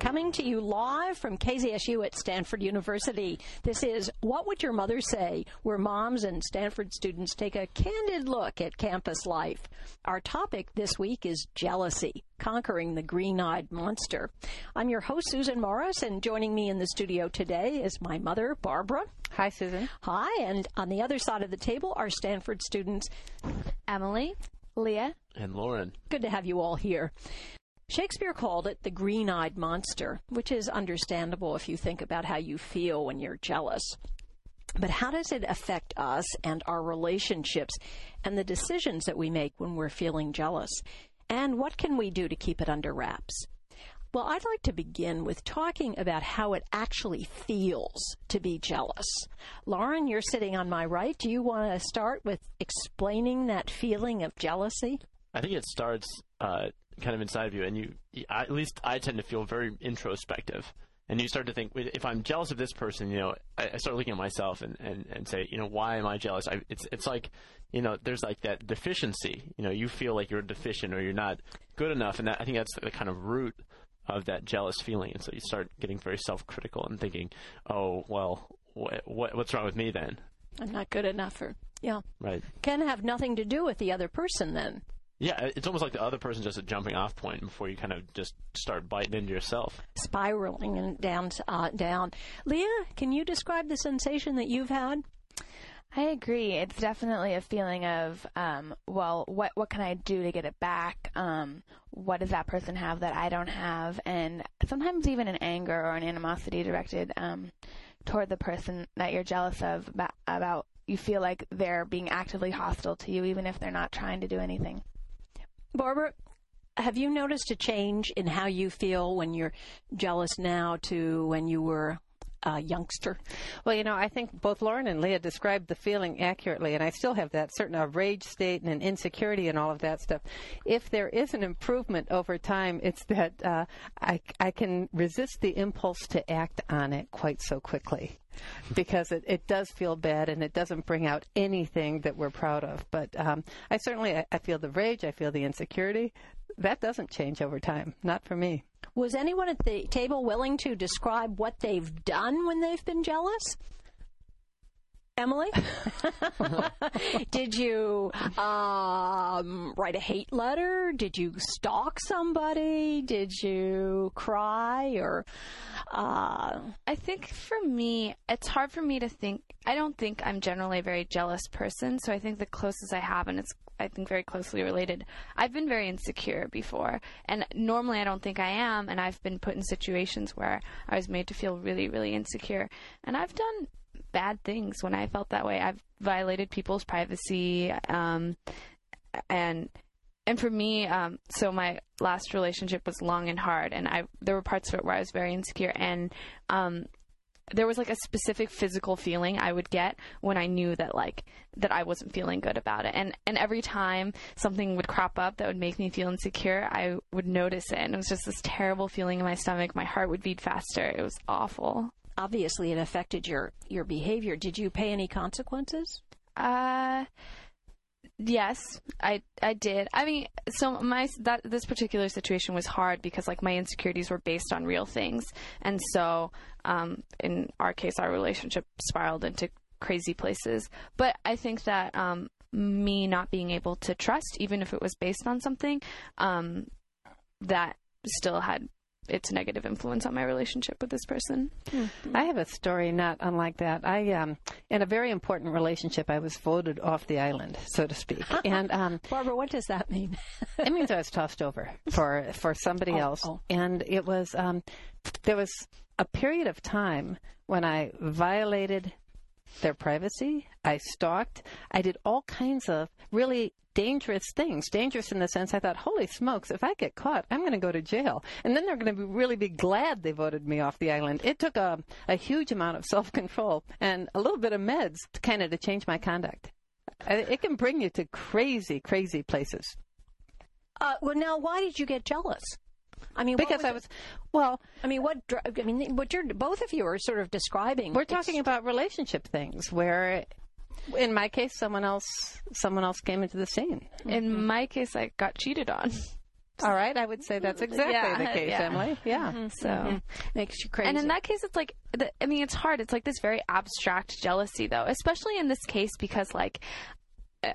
coming to you live from KZSU at Stanford University. This is What Would Your Mother Say, where moms and Stanford students take a candid look at campus life. Our topic this week is jealousy, conquering the green eyed monster. I'm your host, Susan Morris, and joining me in the studio today is my mother, Barbara. Hi, Susan. Hi, and on the other side of the table are Stanford students Emily, Leah, and Lauren. Good to have you all here. Shakespeare called it the green eyed monster, which is understandable if you think about how you feel when you're jealous. But how does it affect us and our relationships and the decisions that we make when we're feeling jealous? And what can we do to keep it under wraps? Well, I'd like to begin with talking about how it actually feels to be jealous. Lauren, you're sitting on my right. Do you want to start with explaining that feeling of jealousy? I think it starts uh, kind of inside of you, and you at least I tend to feel very introspective. And you start to think, if I'm jealous of this person, you know, I, I start looking at myself and, and, and say, you know, why am I jealous? I, it's it's like, you know, there's like that deficiency. You know, you feel like you're deficient or you're not good enough, and that, I think that's the kind of root of that jealous feeling. And so you start getting very self-critical and thinking, oh, well, what, what what's wrong with me then? I'm not good enough, or yeah, right. Can have nothing to do with the other person then. Yeah, it's almost like the other person's just a jumping off point before you kind of just start biting into yourself. Spiraling and down, uh, down. Leah, can you describe the sensation that you've had? I agree. It's definitely a feeling of, um, well, what what can I do to get it back? Um, what does that person have that I don't have? And sometimes even an anger or an animosity directed um, toward the person that you're jealous of about, about. You feel like they're being actively hostile to you, even if they're not trying to do anything. Barbara, have you noticed a change in how you feel when you're jealous now to when you were a youngster? Well, you know, I think both Lauren and Leah described the feeling accurately, and I still have that certain a rage state and an insecurity and all of that stuff. If there is an improvement over time, it's that uh, I, I can resist the impulse to act on it quite so quickly because it, it does feel bad and it doesn't bring out anything that we're proud of. But um, I certainly I, I feel the rage, I feel the insecurity. That doesn't change over time, not for me. Was anyone at the table willing to describe what they've done when they've been jealous? Emily? Did you um, write a hate letter? Did you stalk somebody? Did you cry or? Uh... I think for me, it's hard for me to think. I don't think I'm generally a very jealous person, so I think the closest I have, and it's I think very closely related. I've been very insecure before, and normally I don't think I am, and I've been put in situations where I was made to feel really, really insecure, and I've done bad things when I felt that way. I've violated people's privacy, um, and and for me, um, so my last relationship was long and hard, and I there were parts of it where I was very insecure, and um, there was like a specific physical feeling I would get when I knew that like that I wasn't feeling good about it. And and every time something would crop up that would make me feel insecure, I would notice it and it was just this terrible feeling in my stomach. My heart would beat faster. It was awful obviously it affected your your behavior. Did you pay any consequences? Uh yes, I I did. I mean, so my that this particular situation was hard because like my insecurities were based on real things. And so um in our case our relationship spiraled into crazy places. But I think that um me not being able to trust even if it was based on something um that still had its negative influence on my relationship with this person. Mm-hmm. I have a story not unlike that. I, um, in a very important relationship, I was voted off the island, so to speak. And um, Barbara, what does that mean? it means I was tossed over for for somebody oh, else, oh. and it was um, there was a period of time when I violated their privacy. I stalked. I did all kinds of really dangerous things. Dangerous in the sense I thought, holy smokes, if I get caught, I'm going to go to jail. And then they're going to be really be glad they voted me off the island. It took a, a huge amount of self control and a little bit of meds to kind of to change my conduct. It can bring you to crazy, crazy places. Uh, well, now, why did you get jealous? I mean, because I was, well, I mean, what, I mean, what you're, both of you are sort of describing. We're talking about relationship things where in my case, someone else someone else came into the scene. In my case, I got cheated on. All right, I would say that's exactly Yeah, the case, yeah. Emily. Yeah. Mm-hmm, so. Mm-hmm. Makes you crazy. And in that case, it's like, the, I mean, it's hard. It's like this very abstract jealousy, though, especially in this case because, like,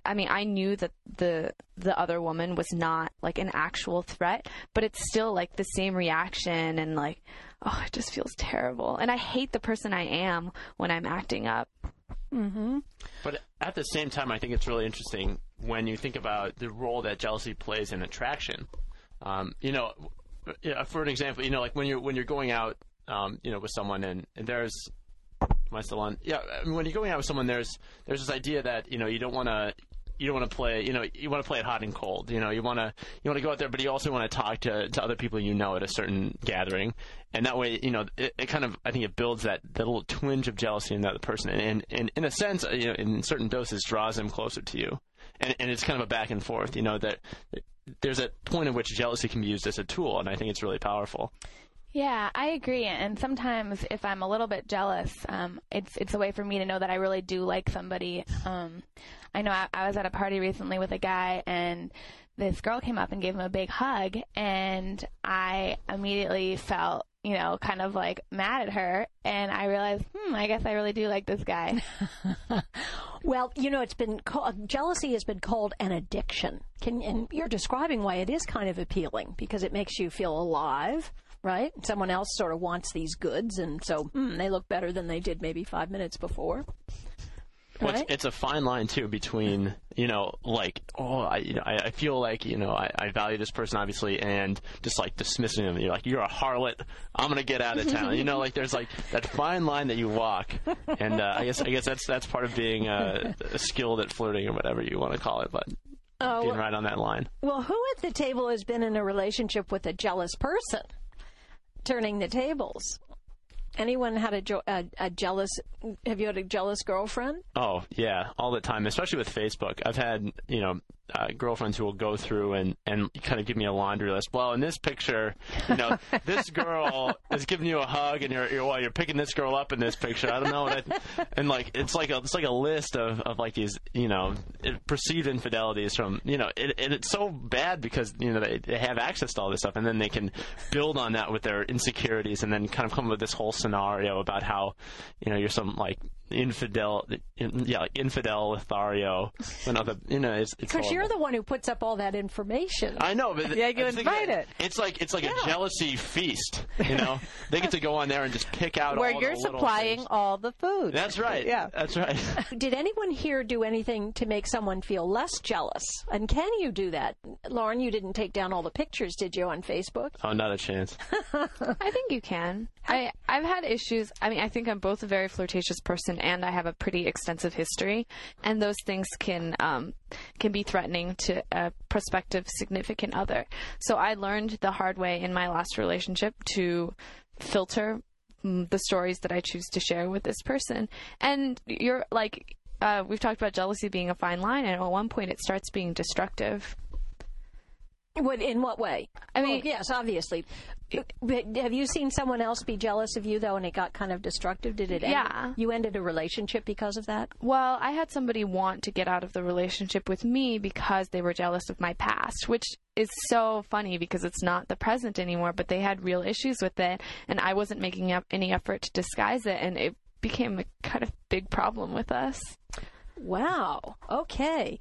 I mean, I knew that the the other woman was not like an actual threat, but it's still like the same reaction, and like, oh, it just feels terrible. And I hate the person I am when I'm acting up. Mm-hmm. But at the same time, I think it's really interesting when you think about the role that jealousy plays in attraction. Um, you know, for an example, you know, like when you're when you're going out, um, you know, with someone and, and there's am I still on? Yeah, I mean, when you're going out with someone, there's there's this idea that you know you don't want to you don't want to play you know you want to play it hot and cold. You know, you want to you want to go out there, but you also want to talk to to other people you know at a certain gathering, and that way you know it, it kind of I think it builds that that little twinge of jealousy in the other person, and and in a sense, uh, you know, in certain doses, draws them closer to you, and and it's kind of a back and forth. You know that. There's a point at which jealousy can be used as a tool, and I think it's really powerful. Yeah, I agree. And sometimes if I'm a little bit jealous, um, it's it's a way for me to know that I really do like somebody. Um, I know I, I was at a party recently with a guy, and this girl came up and gave him a big hug, and I immediately felt, you know, kind of like mad at her, and I realized, hmm, I guess I really do like this guy. Well, you know, it's been called, jealousy has been called an addiction. Can, and you're describing why it is kind of appealing because it makes you feel alive, right? Someone else sort of wants these goods, and so hmm, they look better than they did maybe five minutes before. Well, it's, Right. it's a fine line too between you know like oh I you know I, I feel like you know I, I value this person obviously and just like dismissing them you're like you're a harlot I'm gonna get out of town you know like there's like that fine line that you walk and uh, I guess I guess that's that's part of being uh, skilled at flirting or whatever you want to call it but Oh, being right on that line Well, who at the table has been in a relationship with a jealous person? Turning the tables. Anyone had a, jo- a, a jealous? Have you had a jealous girlfriend? Oh yeah, all the time, especially with Facebook. I've had you know uh, girlfriends who will go through and and kind of give me a laundry list. Well, in this picture, you know, this girl is giving you a hug, and you're you're well, you're picking this girl up in this picture. I don't know, what I, and like it's like a it's like a list of, of like these you know perceived infidelities from you know, it, and it's so bad because you know they they have access to all this stuff, and then they can build on that with their insecurities, and then kind of come up with this whole scenario about how you know you're some like infidel, in, yeah, like infidel Lothario. Another, you know, it's, it's Because you're the one who puts up all that information. I know, but Yeah, you invite it. It's like it's like a jealousy feast. You know, they get to go on there and just pick out Where all you're the supplying things. all the food. That's right. Yeah. that's right. Did anyone here do anything to make someone feel less jealous? And can you do that? Lauren, you didn't take down all the pictures, did you, on Facebook? oh, not a chance. I think you can. I I've had issues. I mean, I think I'm both a very flirtatious person and I have a pretty extensive history, and those things can um, can be threatening to a prospective significant other. So I learned the hard way in my last relationship to filter mm, the stories that I choose to share with this person. And you're like. Uh, we've talked about jealousy being a fine line, and at one point it starts being destructive. What, in what way? I mean, Well, yes, obviously. But have you seen someone else be jealous of you, though, and it got kind of destructive? Did it end? Yeah. You ended a relationship because of that? Well, I had somebody want to get out of the relationship with me because they were jealous of my past, which is so funny because it's not the present anymore, but they had real issues with it, and I wasn't making up any effort to disguise it, and it became a kind of big problem with us. Wow. Okay.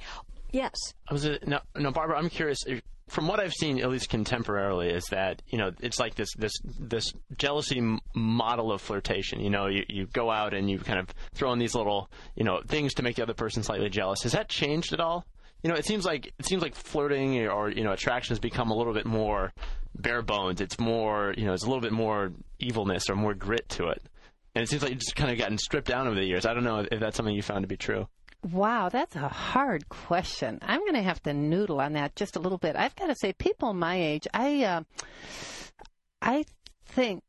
Yes. I Was uh, it no, no, Barbara? I'm curious. if- From what I've seen, at least contemporarily, is that you know it's like this this this jealousy model of flirtation. You know, you, you go out and you kind of throw in these little you know things to make the other person slightly jealous. Has that changed at all? You know, it seems like it seems like flirting or you know attraction has become a little bit more bare bones. It's more you know it's a little bit more evilness or more grit to it. And it seems like it's kind of gotten stripped down over the years. I don't know if that's something you found to be true. Wow, that's a hard question. I'm going to have to noodle on that just a little bit. I've got to say, people my age, I, uh, I think,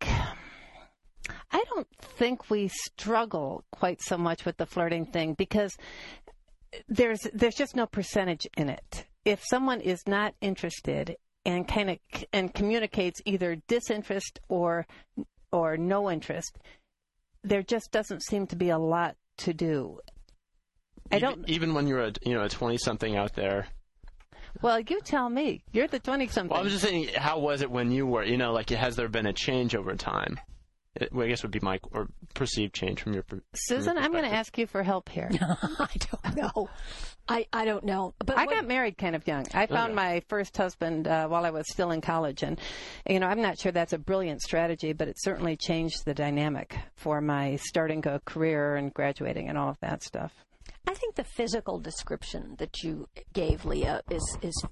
I don't think we struggle quite so much with the flirting thing because there's there's just no percentage in it. If someone is not interested and kind of and communicates either disinterest or or no interest, there just doesn't seem to be a lot to do. I don't. even when you're a you know a twenty something out there. Well, you tell me. You're the 20 something. Well, I was just saying, how was it when you were, you know, like, has there been a change over time? It, well, I guess would be my or perceived change from your. per- from your Susan, I'm going to ask you for help here. I don't know. I, I don't know. But I what- got married kind of young. I found Okay. my first husband uh, while I was still in college, and you know, I'm not sure that's a brilliant strategy, but it certainly changed the dynamic for my starting a career and graduating and all of that stuff. I think the physical description that you gave, Leah, is is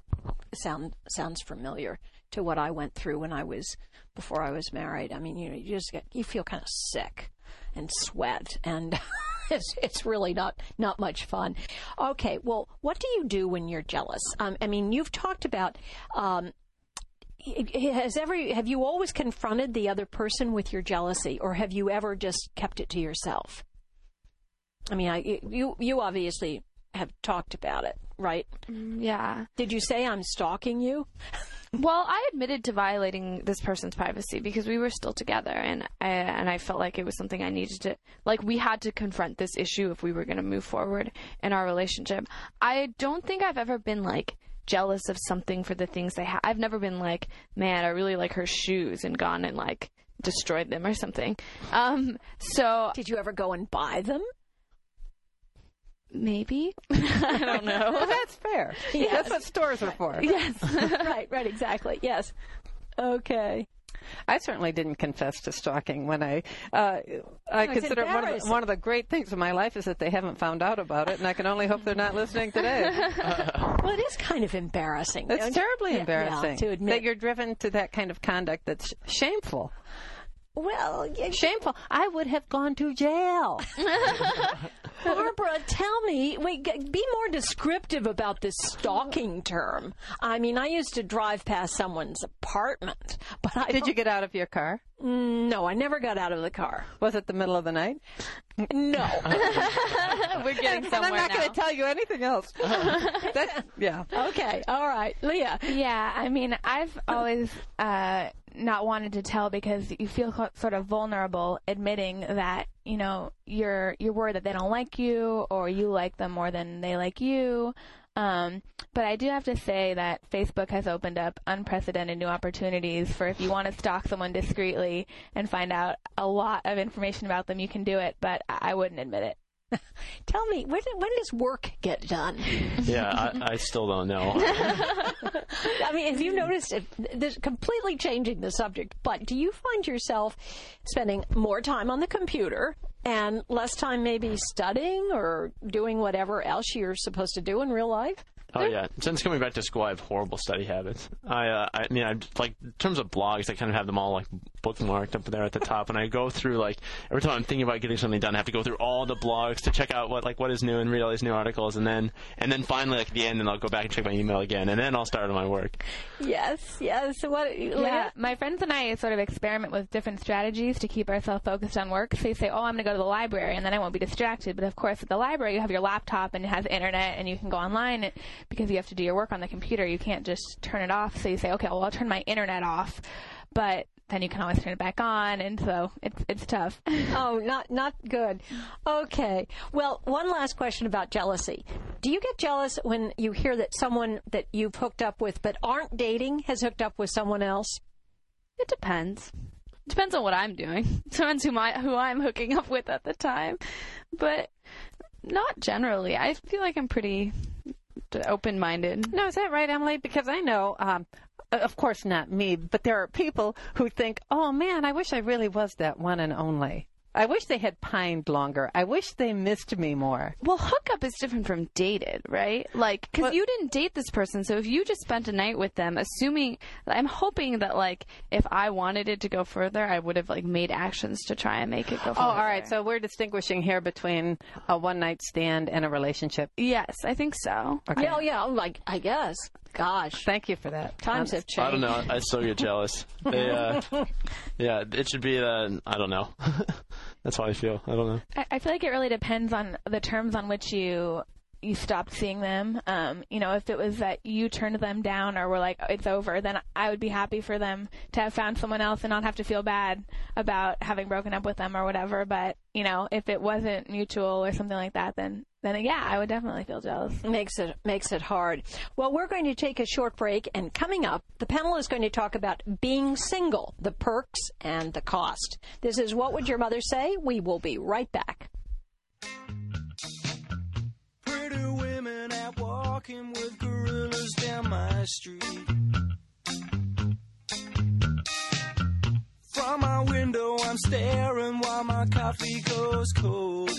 sound sounds familiar to what I went through when I was before I was married. I mean, you know, you just get you feel kind of sick and sweat, and it's it's really not not much fun. Okay, well, what do you do when you're jealous? Um, I mean, you've talked about. Um, has every have you always confronted the other person with your jealousy, or have you ever just kept it to yourself? I mean, I, you you obviously have talked about it, right? Yeah. Did you say I'm stalking you? Well, I admitted to violating this person's privacy because we were still together, and I, and I felt like it was something I needed to like. We had to confront this issue if we were going to move forward in our relationship. I don't think I've ever been like jealous of something for the things they have. I've never been like, man, I really like her shoes, and gone and like destroyed them or something. Um, so Did you ever go and buy them? Maybe I don't know. Well, that's fair. That's what stores are for. yes. right, right, exactly. Yes. Okay. I certainly didn't confess to stalking when I. Uh, I it's consider one of, the, one of the great things in my life is that they haven't found out about it, and I can only hope they're not listening today. Well, it is kind of embarrassing. It's terribly Yeah, embarrassing yeah, to admit. that you're driven to that kind of conduct that's shameful. well, yeah, Shameful. I would have gone to jail. Barbara, tell me, wait, be more descriptive about this stalking term. I mean, I used to drive past someone's apartment, but I Did you get out of your car? No, I never got out of the car. Was it the middle of the night? No. We're getting somewhere. and I'm not going to tell you anything else. That- yeah. okay. All right, Leah. Yeah, I mean, I've always uh, not wanted to tell because you feel sort of vulnerable admitting that you know you're you're worried that they don't like you or you like them more than they like you. Um, but I do have to say that Facebook has opened up unprecedented new opportunities for if you want to stalk someone discreetly and find out a lot of information about them, you can do it. But I wouldn't admit it. Tell me, when, when does work get done? Yeah, I, I still don't know. I mean, have you noticed it? This completely changing the subject, but do you find yourself spending more time on the computer and less time maybe studying or doing whatever else you're supposed to do in real life? Oh yeah. Since coming back to school, I have horrible study habits. I, uh, I mean, I like in terms of blogs, I kind of have them all like bookmarked up there at the top, and I go through like every time I'm thinking about getting something done, I have to go through all the blogs to check out what like what is new and read all these new articles, and then and then finally like at the end, and I'll go back and check my email again, and then I'll start on my work. Yes, yes. What, Yeah, Leah? my friends and I sort of experiment with different strategies to keep ourselves focused on work. So you say, "Oh, I'm going to go to the library," and then I won't be distracted. But of course, at the library, you have your laptop and it has internet, and you can go online and, because you have to do your work on the computer. You can't just turn it off. So you say, "Okay, well, I'll turn my internet off," but then you can always turn it back on, and so it's it's tough. Oh, not not good. Okay. Well, one last question about jealousy. Do you get jealous when you hear that someone that you've hooked up with but aren't dating has hooked up with someone else? It depends. Depends on what I'm doing. Depends who my who I'm hooking up with at the time, but not generally. I feel like I'm pretty open minded. No, is that right, Emily? Because I know, um, of course, not me, but there are people who think, "Oh man, I wish I really was that one and only. I wish they had pined longer. I wish they missed me more." Well, hookup is different from dated, right? Like, because Well- you didn't date this person, so if you just spent a night with them, assuming, I'm hoping that like if I wanted it to go further, I would have like made actions to try and make it go further. Oh, all right. So we're distinguishing here between a one night stand and a relationship. yes, I think so. Okay. Yeah, oh, yeah. Like I guess. Gosh, Thank you for that. times have changed. I don't know. I still get jealous. They, uh, yeah, it should be. Uh, I don't know. That's how I feel. I don't know. I, I feel like it really depends on the terms on which you you stopped seeing them. Um, you know, if it was that you turned them down or were like, it's over, then I would be happy for them to have found someone else and not have to feel bad about having broken up with them or whatever. But, you know, if it wasn't mutual or something like that, then then yeah, I would definitely feel jealous. Makes it makes it hard. Well, we're going to take a short break, and coming up, the panel is going to talk about being single, the perks and the cost. This is what would your mother say? We will be right back. Walking with gorillas down my street. From my window, I'm staring while my coffee goes cold.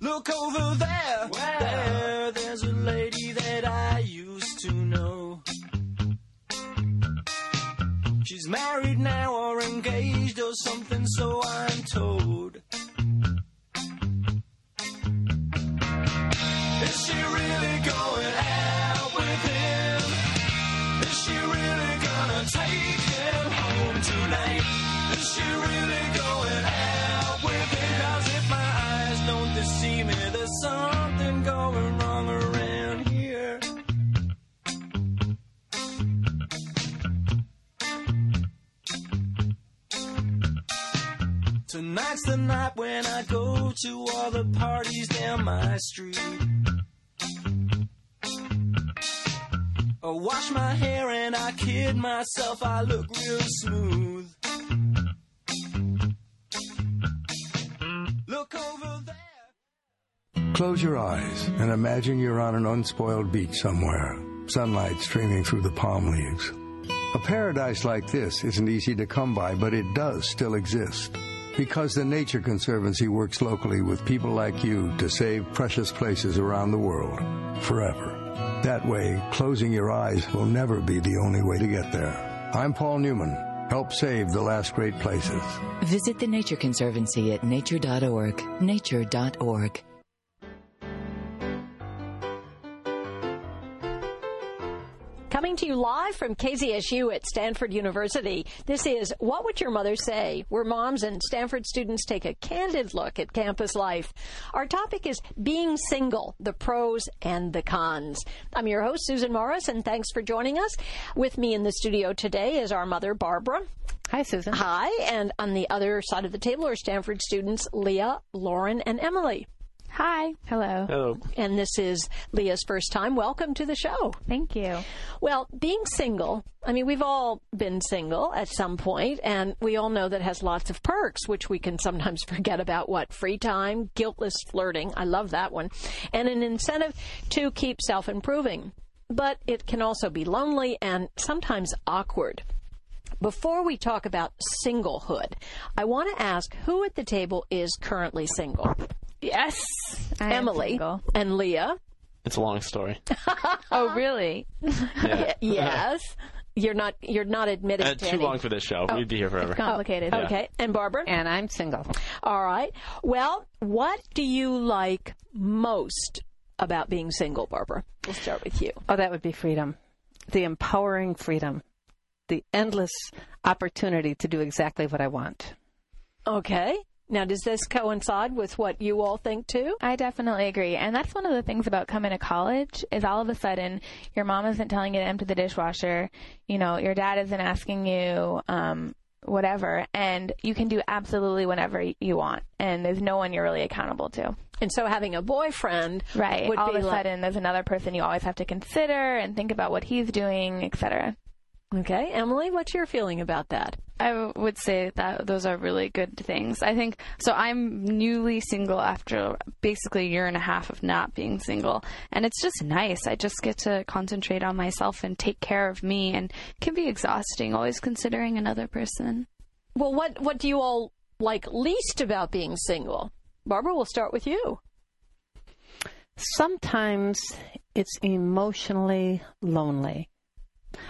Look over there, there, there's a lady that I used to know. She's married now or engaged or something, so I'm told. Something going wrong around here. Tonight's the night when I go to all the parties down my street. I wash my hair and I kid myself, I look real smooth. Close your eyes and imagine you're on an unspoiled beach somewhere, sunlight streaming through the palm leaves. A paradise like this isn't easy to come by, but it does still exist. Because the Nature Conservancy works locally with people like you to save precious places around the world forever. That way, closing your eyes will never be the only way to get there. I'm Paul Newman. Help save the last great places. Visit the Nature Conservancy at nature.org. Nature.org. to you live from KZSU at Stanford University, this is What Would Your Mother Say? Where moms and Stanford students take a candid look at campus life. Our topic is being single, the pros and the cons. I'm your host, Susan Morris, and thanks for joining us. With me in the studio today is our mother, Barbara. Hi, Susan. Hi, and on the other side of the table are Stanford students Leah, Lauren, and Emily. Hi. Hello. Hello. And this is Leah's first time. Welcome to the show. Thank you. Well, being single, I mean, we've all been single at some point, and we all know that has lots of perks, which we can sometimes forget about. What? Free time, guiltless flirting. I love that one. And an incentive to keep self improving. But it can also be lonely and sometimes awkward. Before we talk about singlehood, I want to ask who at the table is currently single? Yes. I Emily single. and Leah. It's a long story. Oh, really? Yeah. Yes. You're not you're not admitting Uh, to too any- long for this show. We'd be here forever. Complicated. Okay. And Barbara? And I'm single. All right. Well, what do you like most about being single, Barbara? We'll start with you. Oh, that would be freedom. The empowering freedom. The endless opportunity to do exactly what I want. Okay. Now, does this coincide with what you all think too? I definitely agree. And that's one of the things about coming to college is all of a sudden your mom isn't telling you to empty the dishwasher, you know, your dad isn't asking you um whatever and you can do absolutely whatever you want and there's no one you're really accountable to. And so having a boyfriend Right. would all be of a like, sudden there's another person you always have to consider and think about what he's doing, etc. Okay. Emily, what's your feeling about that? I would say that those are really good things. I think so. I'm newly single after basically a year and a half of not being single, and it's just nice. I just get to concentrate on myself and take care of me, and it can be exhausting always considering another person. Well, what what do you all like least about being single? Barbara, we'll start with you. Sometimes it's emotionally lonely.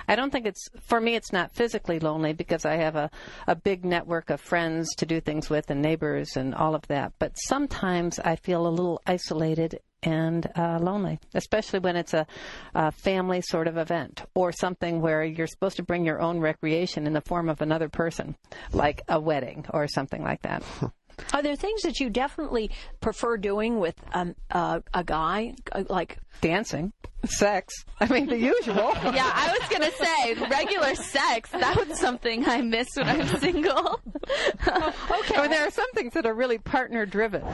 I don't think it's, for me, it's not physically lonely because I have a, a big network of friends to do things with and neighbors and all of that. But sometimes I feel a little isolated and uh, lonely, especially when it's a, a family sort of event or something where you're supposed to bring your own recreation in the form of another person, like a wedding or something like that. Are there things that you definitely prefer doing with um, uh, a guy, uh, like Dancing, sex. I mean, the usual. Yeah, I was gonna say regular sex. That was something I miss when I'm single. okay. I mean, there are some things that are really partner driven.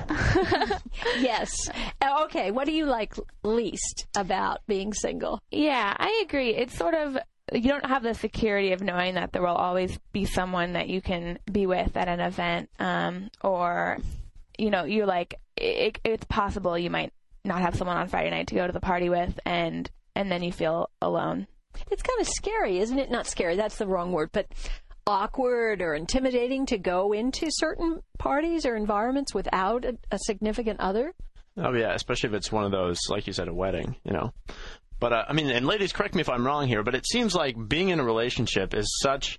yes? Uh, Okay, what do you like least about being single? Yeah, I agree. It's sort of you don't have the security of knowing that there will always be someone that you can be with at an event, um, or you know, you're like it, it's possible you might not have someone on Friday night to go to the party with, and and then you feel alone. It's kind of scary, isn't it? Not scary, that's the wrong word, but awkward or intimidating to go into certain parties or environments without a, a significant other. Oh yeah, especially if it's one of those, like you said, a wedding. You know. But uh, I mean, and ladies, correct me if I'm wrong here, but it seems like being in a relationship is such.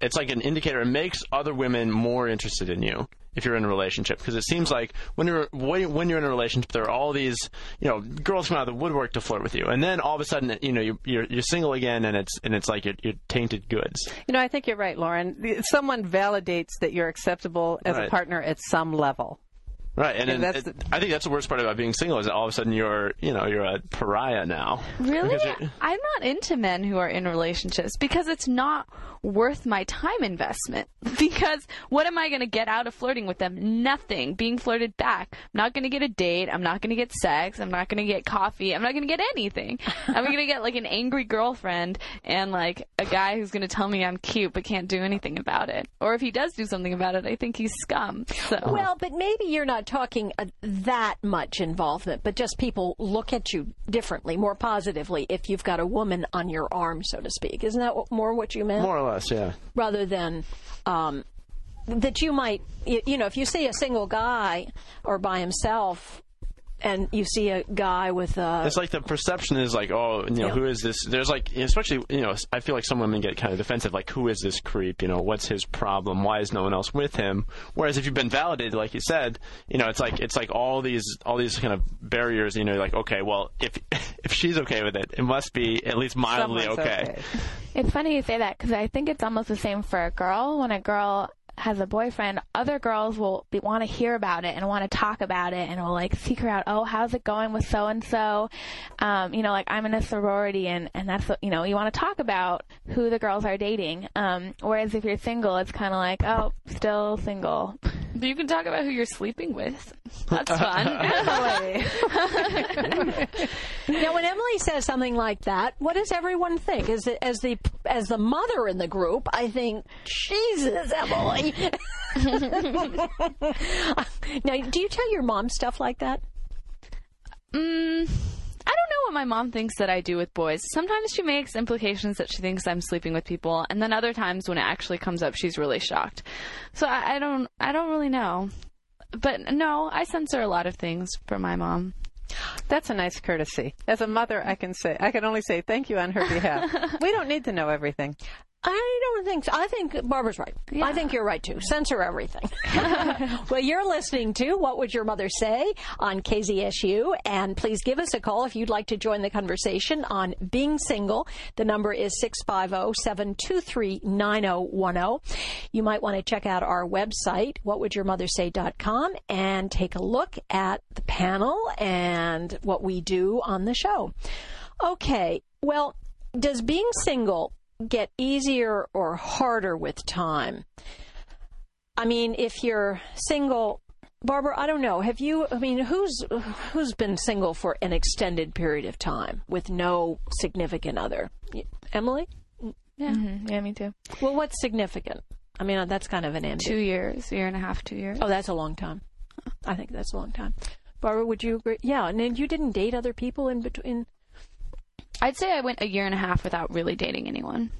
It's like an indicator. It makes other women more interested in you if you're in a relationship because it seems like when you're when you're in a relationship, there are all these you know girls come out of the woodwork to flirt with you, and then all of a sudden you know you, you're you're single again, and it's and it's like you're, you're tainted goods. You know, I think you're right, Lauren. Someone validates that you're acceptable as Right. a partner at some level. Right, and, and that's it- I think that's the worst part about being single is that all of a sudden you're, you know, you're a pariah now. Really? I'm not into men who are in relationships because it's not worth my time investment. Because what am I going to get out of flirting with them? Nothing. Being flirted back. I'm not going to get a date. I'm not going to get sex. I'm not going to get coffee. I'm not going to get anything. I'm going to get like an angry girlfriend and like a guy who's going to tell me I'm cute but can't do anything about it. Or if he does do something about it, I think he's scum. So Well, but maybe you're not talking uh, that much involvement, but just people look at you differently, more positively if you've got a woman on your arm, so to speak. Isn't that more what you meant? More or less, yeah. Rather than um, that you might, you know, if you see a single guy or by himself and you see a guy with a. It's like the perception is like, oh, you know, Yeah. who is this? There's like, especially, you know, I feel like some women get kind of defensive, like, who is this creep? You know, what's his problem? Why is no one else with him? Whereas if you've been validated, like you said, you know, it's like it's like all these all these kind of barriers. You know, like, okay, well, if if she's okay with it, it must be at least mildly Someone's okay. It's funny you say that because I think it's almost the same for a girl. When a girl has a boyfriend, other girls will want to hear about it and want to talk about it and will like seek her out. Oh, how's it going with so and so? Um, you know, like I'm in a sorority and and that's what you know you want to talk about who the girls are dating. Um, whereas if you're single, it's kind of like oh, still single. You can talk about who you're sleeping with. That's fun. Now, when Emily says something like that, what does everyone think? As the, as the as the mother in the group, I think, Jesus, Emily. Now, do you tell your mom stuff like that? Mm, I don't know what my mom thinks that I do with boys. Sometimes she makes implications that she thinks I'm sleeping with people, and then other times when it actually comes up, she's really shocked. So I, I don't, I don't really know. But no, I censor a lot of things for my mom. That's a nice courtesy. As a mother, I can say I can only say thank you on her behalf. we don't need to know everything. I don't think so. I think Barbara's right. I think you're right too. Censor everything. well, you're listening to What Would Your Mother Say on KZSU, and please give us a call if you'd like to join the conversation on being single. The number is 650-723-9010. You might want to check out our website, whatwouldyourmothersay.com, and take a look at the panel and what we do on the show. Okay, well, does being single get easier or harder with time? I mean, if you're single, Barbara, I don't know. Have you? I mean, who's who's been single for an extended period of time with no significant other? Emily? Yeah, Mhm. Yeah, me too. Well, what's significant? I mean, that's kind of an end. two years, year and a half, two years. Oh, that's a long time. I think that's a long time. Barbara, would you agree? Yeah, and then you didn't date other people in between. I'd say I went a year and a half without really dating anyone,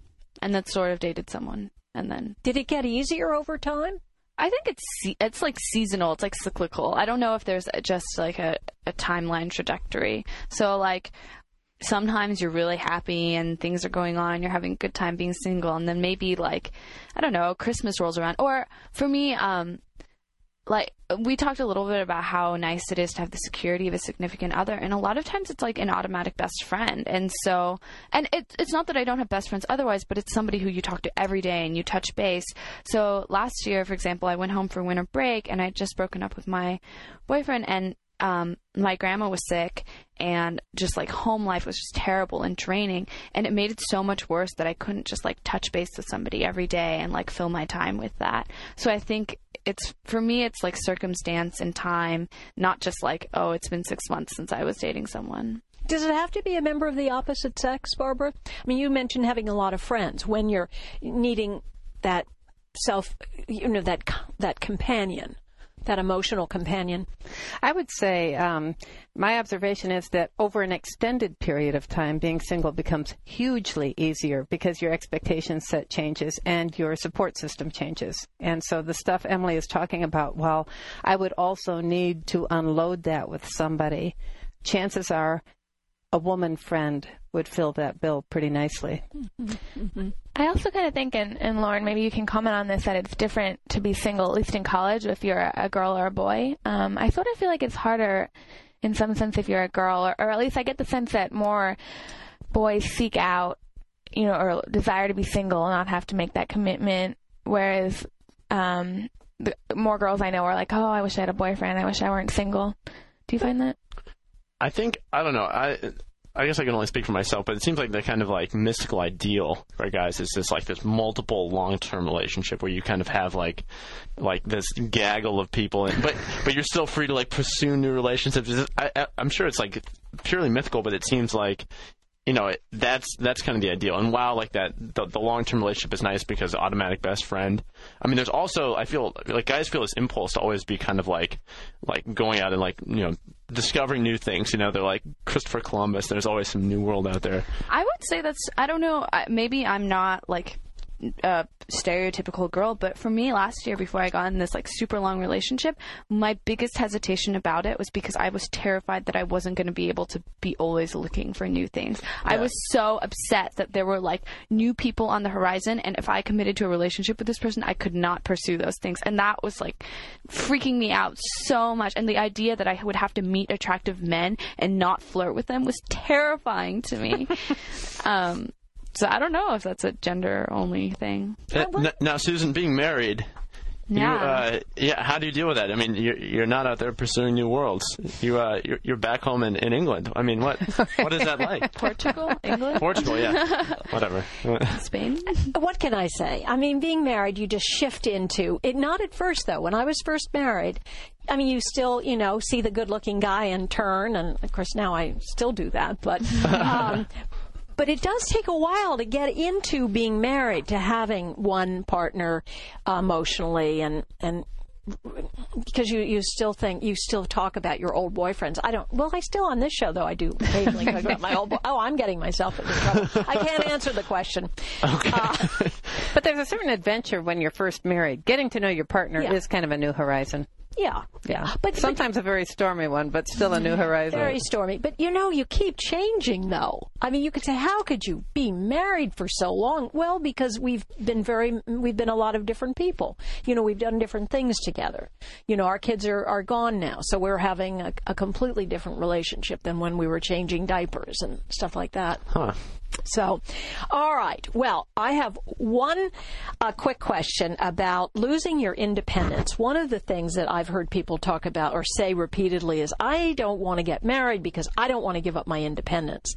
and then sort of dated someone, and then Did it get easier over time? I think it's it's like seasonal. It's like cyclical. I don't know if there's just like a, a timeline trajectory. So like sometimes you're really happy and things are going on. You're having a good time being single, and then maybe like I don't know, Christmas rolls around. Or for me, um, like we talked a little bit about how nice it is to have the security of a significant other and a lot of times it's like an automatic best friend and so and it, it's not that i don't have best friends otherwise but it's somebody who you talk to every day and you touch base. So last year for example i went home for winter break and i'd just broken up with my boyfriend and um, my grandma was sick and just like home life was just terrible and draining and it made it so much worse that i couldn't just like touch base with somebody every day and like fill my time with that. So i think it's for me it's like circumstance and time not just like oh it's been six months since i was dating someone Does it have to be a member of the opposite sex, Barbara? I mean, you mentioned having a lot of friends when you're needing that self, you know, that that companion, that emotional companion. I would say um, my observation is that over an extended period of time, being single becomes hugely easier because your expectation set changes and your support system changes. And so the stuff Emily is talking about, well, I would also need to unload that with somebody. Chances are a woman friend would fill that bill pretty nicely. I also kind of think, and, and Lauren, maybe you can comment on this, that it's different to be single, at least in college, if you're a, girl or a boy. Um, I sort of feel like it's harder in some sense if you're a girl, or, or at least I get the sense that more boys seek out, you know, or desire to be single and not have to make that commitment, whereas um, the more girls I know are like, oh, I wish I had a boyfriend, I wish I weren't single. Do you find that? I think I don't know. I I guess I can only speak for myself, but it seems like the kind of like mystical ideal for guys is just like this multiple long-term relationship where you kind of have like like this gaggle of people, and, but but you're still free to like pursue new relationships. I, I'm sure it's like purely mythical, but it seems like you know that's that's kind of the ideal. And wow, like that the, the long-term relationship is nice because automatic best friend. I mean, there's also I feel like guys feel this impulse to always be kind of like like going out and like you know discovering new things. You know, they're like Christopher Columbus. There's always some new world out there. I would say that's I don't know. Maybe I'm not like a stereotypical girl, but for me last year before I got in this like super long relationship, my biggest hesitation about it was because I was terrified that I wasn't going to be able to be always looking for new things. I was so upset that there were like new people on the horizon and if I committed to a relationship with this person, I could not pursue those things. And that was like freaking me out so much and the idea that I would have to meet attractive men and not flirt with them was terrifying to me. um so I don't know if that's a gender only thing. Uh, n- now, Susan, being married, you, Yeah. uh, yeah, how do you deal with that? I mean, you're you're not out there pursuing new worlds. You uh, you're, you're back home in, in England. I mean, what what is that like? Portugal, England, Portugal, yeah, whatever. Spain. What can I say? I mean, being married, you just shift into it. Not at first, though. When I was first married, I mean, you still, you know, see the good-looking guy and turn, and of course now I still do that, but. Um, But it does take a while to get into being married, to having one partner uh, emotionally, and and because you, you still think you still talk about your old boyfriends. I don't. Well, I still on this show though. I do occasionally talk about my old. Boy, oh, I'm getting myself into trouble. I can't answer the question. But there's a certain adventure when you're first married. Getting to know your partner Yeah. is kind of a new horizon. Yeah, Yeah. Ah, but sometimes a very stormy one, but still a new horizon. Very stormy. But you know, you keep changing though. I mean, you could say, how could you be married for so long? Well, because we've been very, we've been a lot of different people. You know, we've done different things together. You know, our kids are, are gone now. So we're having a, a completely different relationship than when we were changing diapers and stuff like that. Huh. So, all right. Well, I have one uh, quick question about losing your independence. One of the things that I've heard people talk about or say repeatedly is, I don't want to get married because I don't want to give up my independence.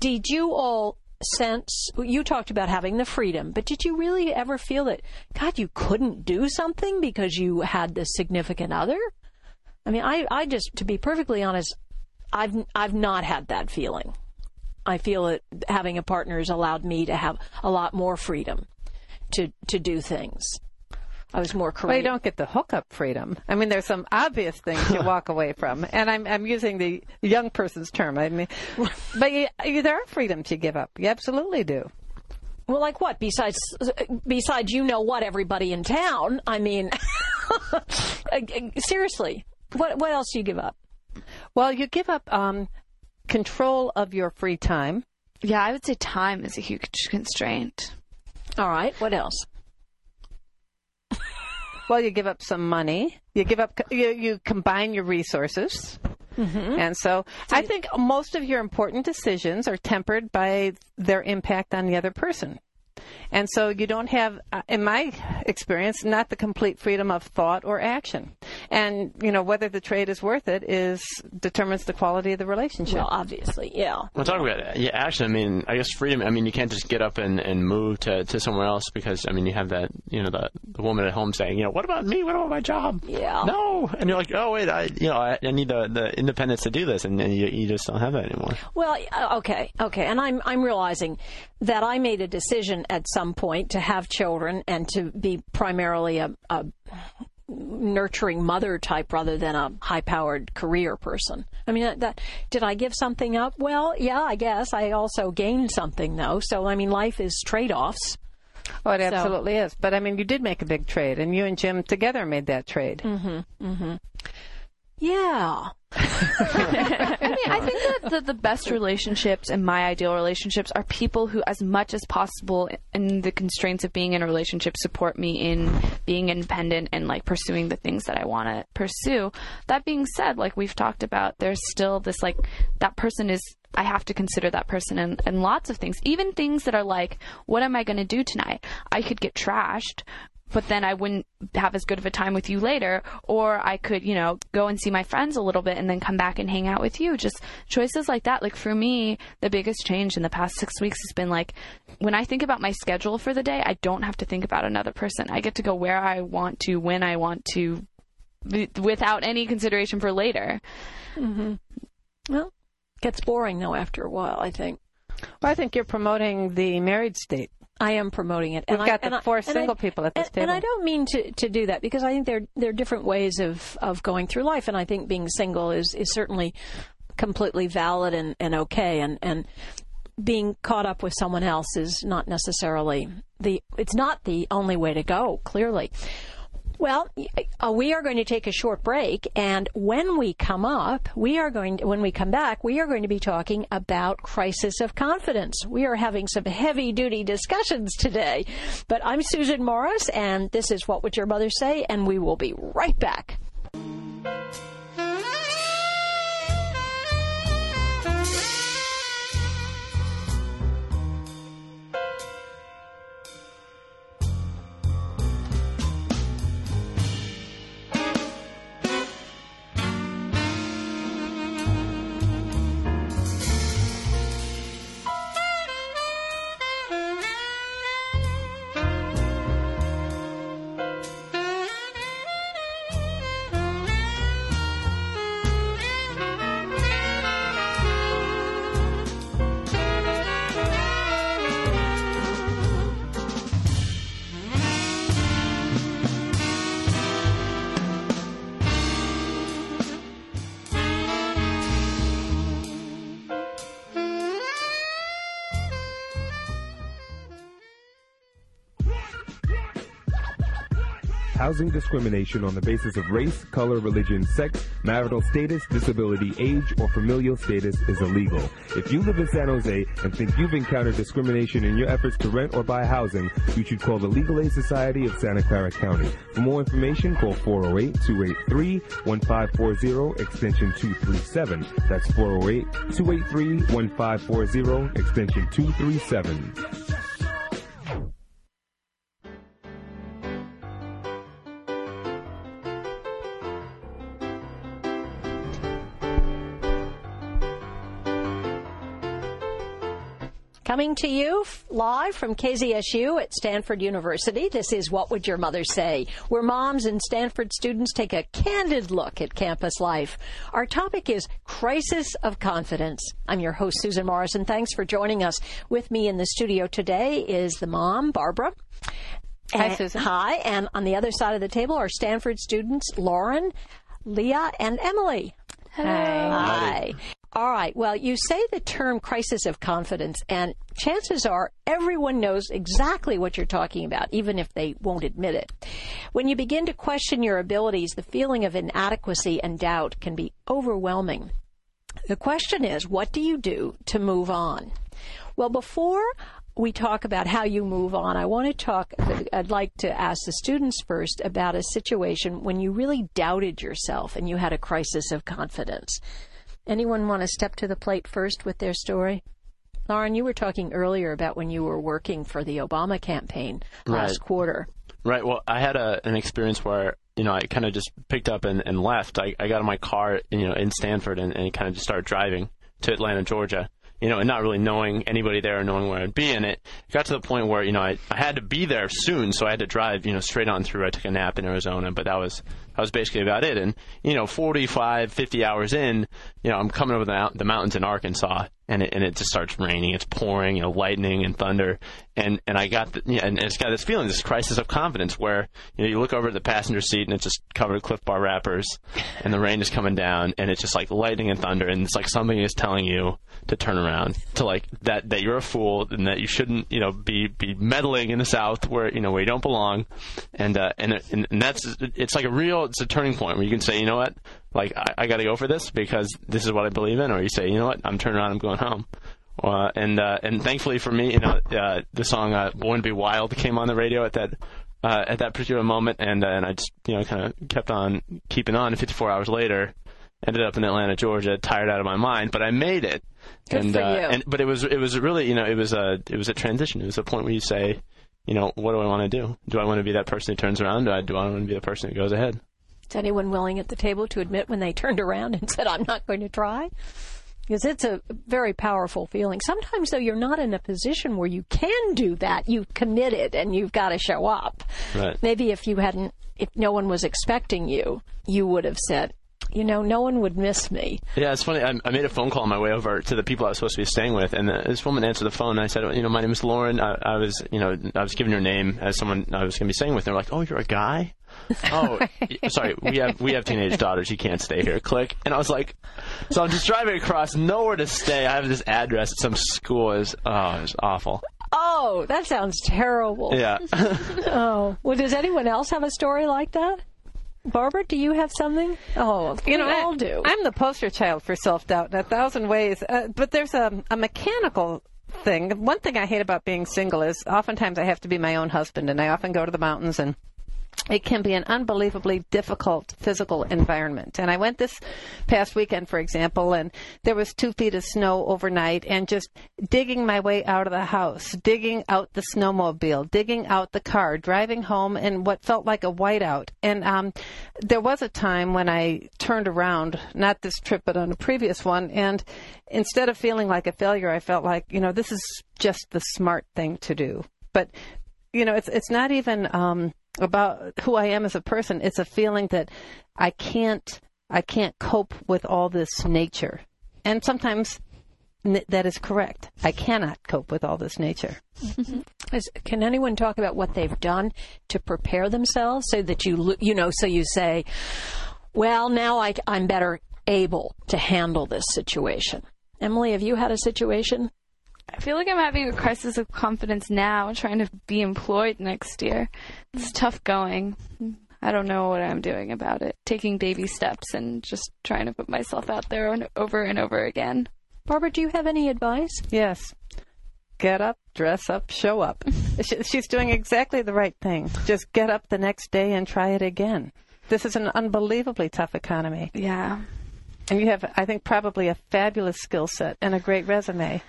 Did you all sense, you talked about having the freedom, but did you really ever feel that, God, you couldn't do something because you had this significant other? I mean, I, I just, to be perfectly honest, I've, I've not had that feeling. I feel that having a partner has allowed me to have a lot more freedom to to do things. I was more Well, you don't get the hookup freedom. I mean, there's some obvious things you walk away from, and I'm I'm using the young person's term. I mean, but you, you, there are freedoms you give up. You absolutely do. Well, like what? Besides, besides, you know what? Everybody in town. I mean, seriously, what what else do you give up? Well, you give up um, control of your free time. Yeah, I would say time is a huge constraint. All right. What else? Well, you give up some money. You give up. You, you combine your resources. Mm-hmm. And so, I think most of your important decisions are tempered by their impact on the other person. And so you don't have, uh, in my experience, not the complete freedom of thought or action. And, you know, whether the trade is worth it is determines the quality of the relationship. Well, obviously, yeah. Well, talk about yeah, action. I mean, I guess freedom. I mean, you can't just get up and, and move to, to somewhere else because I mean, you have that you know the the woman at home saying, you know, what about me? What about my job? Yeah. No, and you're like, oh wait, I you know I, I need the, the independence to do this, and, and you, you just don't have that anymore. Well, okay, okay, and I'm I'm realizing that I made a decision at some point to have children and to be primarily a, a nurturing mother type rather than a high powered career person. I mean, that, that did I give something up? Well, yeah, I guess I also gained something though. So I mean, life is trade offs. Oh, it absolutely is. But I mean, you did make a big trade, and you and Jim together made that trade. Mm-hmm. Mm-hmm. Yeah. I mean, I think that the, the best relationships and my ideal relationships are people who, as much as possible, in the constraints of being in a relationship, support me in being independent and like pursuing the things that I want to pursue. That being said, like we've talked about, there's still this like that person is. I have to consider that person and, in lots of things, even things that are like, what am I going to do tonight? I could get trashed, but then I wouldn't have as good of a time with you later. Or I could, you know, go and see my friends a little bit and then come back and hang out with you. Just choices like that. Like for me, the biggest change in the past six weeks has been like when I think about my schedule for the day, I don't have to think about another person. I get to go where I want to, when I want to, w- without any consideration for later. Mm-hmm. Well, gets boring though after a while. I think Well, I think you're promoting the married state. I am promoting it. We've I- got the I- four and single people at this and, And I don't mean to, to do that because I think there there are different ways of, of going through life, and I think being single is, is certainly completely valid and, and okay, and and being caught up with someone else is not necessarily the it's not the only way to go. Clearly. Well, uh, we are going to take a short break, and when we come up, we are going to, when we come back, we are going to be talking about crisis of confidence. We are having some heavy duty discussions today. But I'm Susan Morris, and this is What Would Your Mother Say? And we will be right back. Housing discrimination on the basis of race, color, religion, sex, marital status, disability, age, or familial status is illegal. If you live in San Jose and think you've encountered discrimination in your efforts to rent or buy housing, you should call the Legal Aid Society of Santa Clara County. For more information, call 408-283-1540, extension 237. That's 408-283-1540, extension 237. Coming to you live from KZSU at Stanford University. This is What Would Your Mother Say? Where moms and Stanford students take a candid look at campus life. Our topic is Crisis of Confidence. I'm your host, Susan Morrison. Thanks for joining us. With me in the studio today is the mom, Barbara. Hi, And- Susan. Hi. And on the other side of the table are Stanford students, Lauren, Leah, and Emily. Hi. All right. Well, you say the term crisis of confidence, and chances are everyone knows exactly what you're talking about, even if they won't admit it. When you begin to question your abilities, the feeling of inadequacy and doubt can be overwhelming. The question is, what do you do to move on? Well, before we talk about how you move on, I want to talk, I'd like to ask the students first about a situation when you really doubted yourself and you had a crisis of confidence. Anyone want to step to the plate first with their story? Lauren, you were talking earlier about when you were working for the Obama campaign last quarter. Right. Well, I had a, an experience where you know I kind of just picked up and, and left. I, I got in my car, you know, in Stanford, and, and kind of just started driving to Atlanta, Georgia. You know, and not really knowing anybody there, or knowing where I'd be. And it got to the point where you know I, I had to be there soon, so I had to drive, you know, straight on through. I took a nap in Arizona, but that was that was basically about it. And you know, 45, 50 hours in, you know, I'm coming over the, the mountains in Arkansas, and it, and it just starts raining. It's pouring, you know, lightning and thunder, and and I got the, yeah, and it's got this feeling, this crisis of confidence, where you know you look over at the passenger seat and it's just covered with Clif Bar wrappers, and the rain is coming down, and it's just like lightning and thunder, and it's like something is telling you to turn around, to like that that you're a fool and that you shouldn't, you know, be be meddling in the South where you know where you don't belong, and uh, and and, and that's it's like a real it's a turning point where you can say, you know what, like I, I got to go for this because this is what I believe in, or you say, you know what, I'm turning around, I'm going home. Uh, and uh, and thankfully for me, you know, uh, the song uh, "Born to Be Wild" came on the radio at that uh, at that particular moment, and uh, and I just you know kind of kept on keeping on. 54 hours later, ended up in Atlanta, Georgia, tired out of my mind, but I made it. Good and for uh, you. and but it was it was really you know it was a it was a transition. It was a point where you say, you know, what do I want to do? Do I want to be that person who turns around? Do I do I want to be the person who goes ahead? Is anyone willing at the table to admit when they turned around and said, I'm not going to try? Because it's a very powerful feeling. Sometimes, though, you're not in a position where you can do that. You've committed and you've got to show up. Right. Maybe if you hadn't, if no one was expecting you, you would have said, you know, no one would miss me. Yeah, it's funny. I, I made a phone call on my way over to the people I was supposed to be staying with, and uh, this woman answered the phone. And I said, "You know, my name is Lauren. I, I was, you know, I was giving her name as someone I was going to be staying with." And they're like, "Oh, you're a guy." oh, sorry. We have we have teenage daughters. You can't stay here. Click. And I was like, so I'm just driving across, nowhere to stay. I have this address at some school. Is oh, it was awful. Oh, that sounds terrible. Yeah. Oh, well, does anyone else have a story like that? Barbara, do you have something? Oh, You know, we I- all do. I'm the poster child for self doubt in a thousand ways. Uh, but there's a, a mechanical thing. One thing I hate about being single is oftentimes I have to be my own husband, and I often go to the mountains and. It can be an unbelievably difficult physical environment. And I went this past weekend, for example, and there was two feet of snow overnight and just digging my way out of the house, digging out the snowmobile, digging out the car, driving home in what felt like a whiteout. And um, there was a time when I turned around, not this trip, but on a previous one, and instead of feeling like a failure, I felt like, you know, this is just the smart thing to do. But you know, it's it's not even um, about who I am as a person. It's a feeling that I can't I can't cope with all this nature, and sometimes that is correct. I cannot cope with all this nature. Is- Can anyone talk about what they've done to prepare themselves so that you, you know, so you say, well, now I, I'm better able to handle this situation. Emily, have you had a situation? I feel like I'm having a crisis of confidence now, trying to be employed next year. It's tough going. I don't know what I'm doing about it. Taking baby steps and just trying to put myself out there and over and over again. Barbara, do you have any advice? Yes. Get up, dress up, show up. She's doing exactly the right thing. Just get up the next day and try it again. This is an unbelievably tough economy. Yeah. And you have, I think, probably a fabulous skill set and a great resume.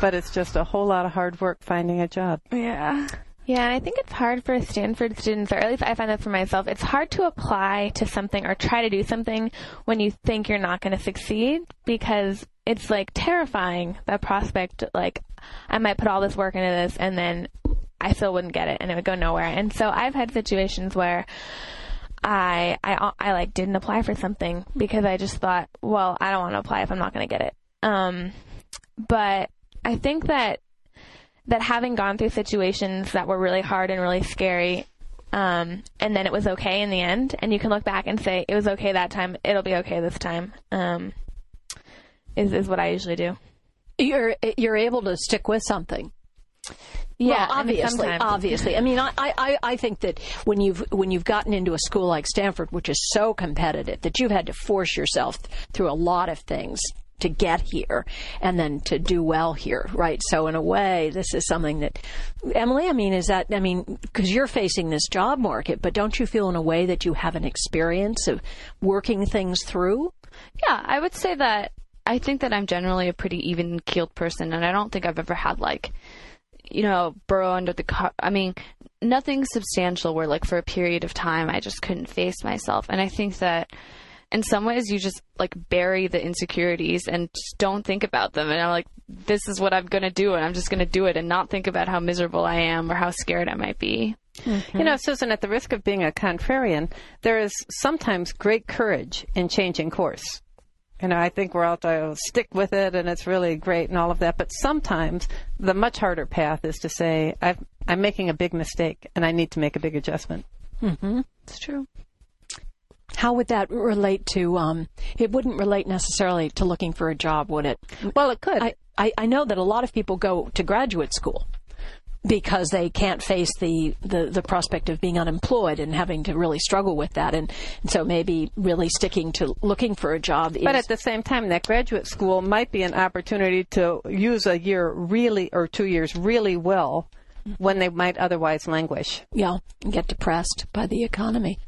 but it's just a whole lot of hard work finding a job. Yeah. Yeah, and I think it's hard for Stanford students, or at least I find that for myself, it's hard to apply to something or try to do something when you think you're not going to succeed because it's like terrifying, that prospect, like, I might put all this work into this and then I still wouldn't get it and it would go nowhere. And so I've had situations where I, I, I like didn't apply for something because I just thought, well, I don't want to apply if I'm not going to get it. Um, but I think that that having gone through situations that were really hard and really scary, um, and then it was okay in the end, and you can look back and say it was okay that time, it'll be okay this time. Um, is is what I usually do. You're you're able to stick with something. Yeah, well, I mean, obviously, obviously. I mean, I, I, I think that when you've when you've gotten into a school like Stanford, which is so competitive, that you've had to force yourself through a lot of things to get here and then to do well here, right? So in a way, this is something that Emily, I mean, is that I mean, because you're facing this job market, but don't you feel in a way that you have an experience of working things through? Yeah, I would say that I think that I'm generally a pretty even keeled person, and I don't think I've ever had like, you know, burrow under the car. I mean, nothing substantial where like for a period of time I just couldn't face myself, and I think that in some ways you just like bury the insecurities and just don't think about them, and I'm like, this is what I'm gonna do, and I'm just gonna do it, and not think about how miserable I am or how scared I might be. Mm-hmm. You know, Susan, at the risk of being a contrarian, there is sometimes great courage in changing course. You know, I think we're all to stick with it and it's really great and all of that. But sometimes the much harder path is to say, I've, I'm making a big mistake and I need to make a big adjustment. Mm-hmm. It's true. How would that relate to? Um, it wouldn't relate necessarily to looking for a job, would it? Well, it could. I, I, I know that a lot of people go to graduate school because they can't face the, the, the prospect of being unemployed and having to really struggle with that. And, and so maybe really sticking to looking for a job is. But at the same time, that graduate school might be an opportunity to use a year really, or two years really well when they might otherwise languish. yeah, and get depressed by the economy.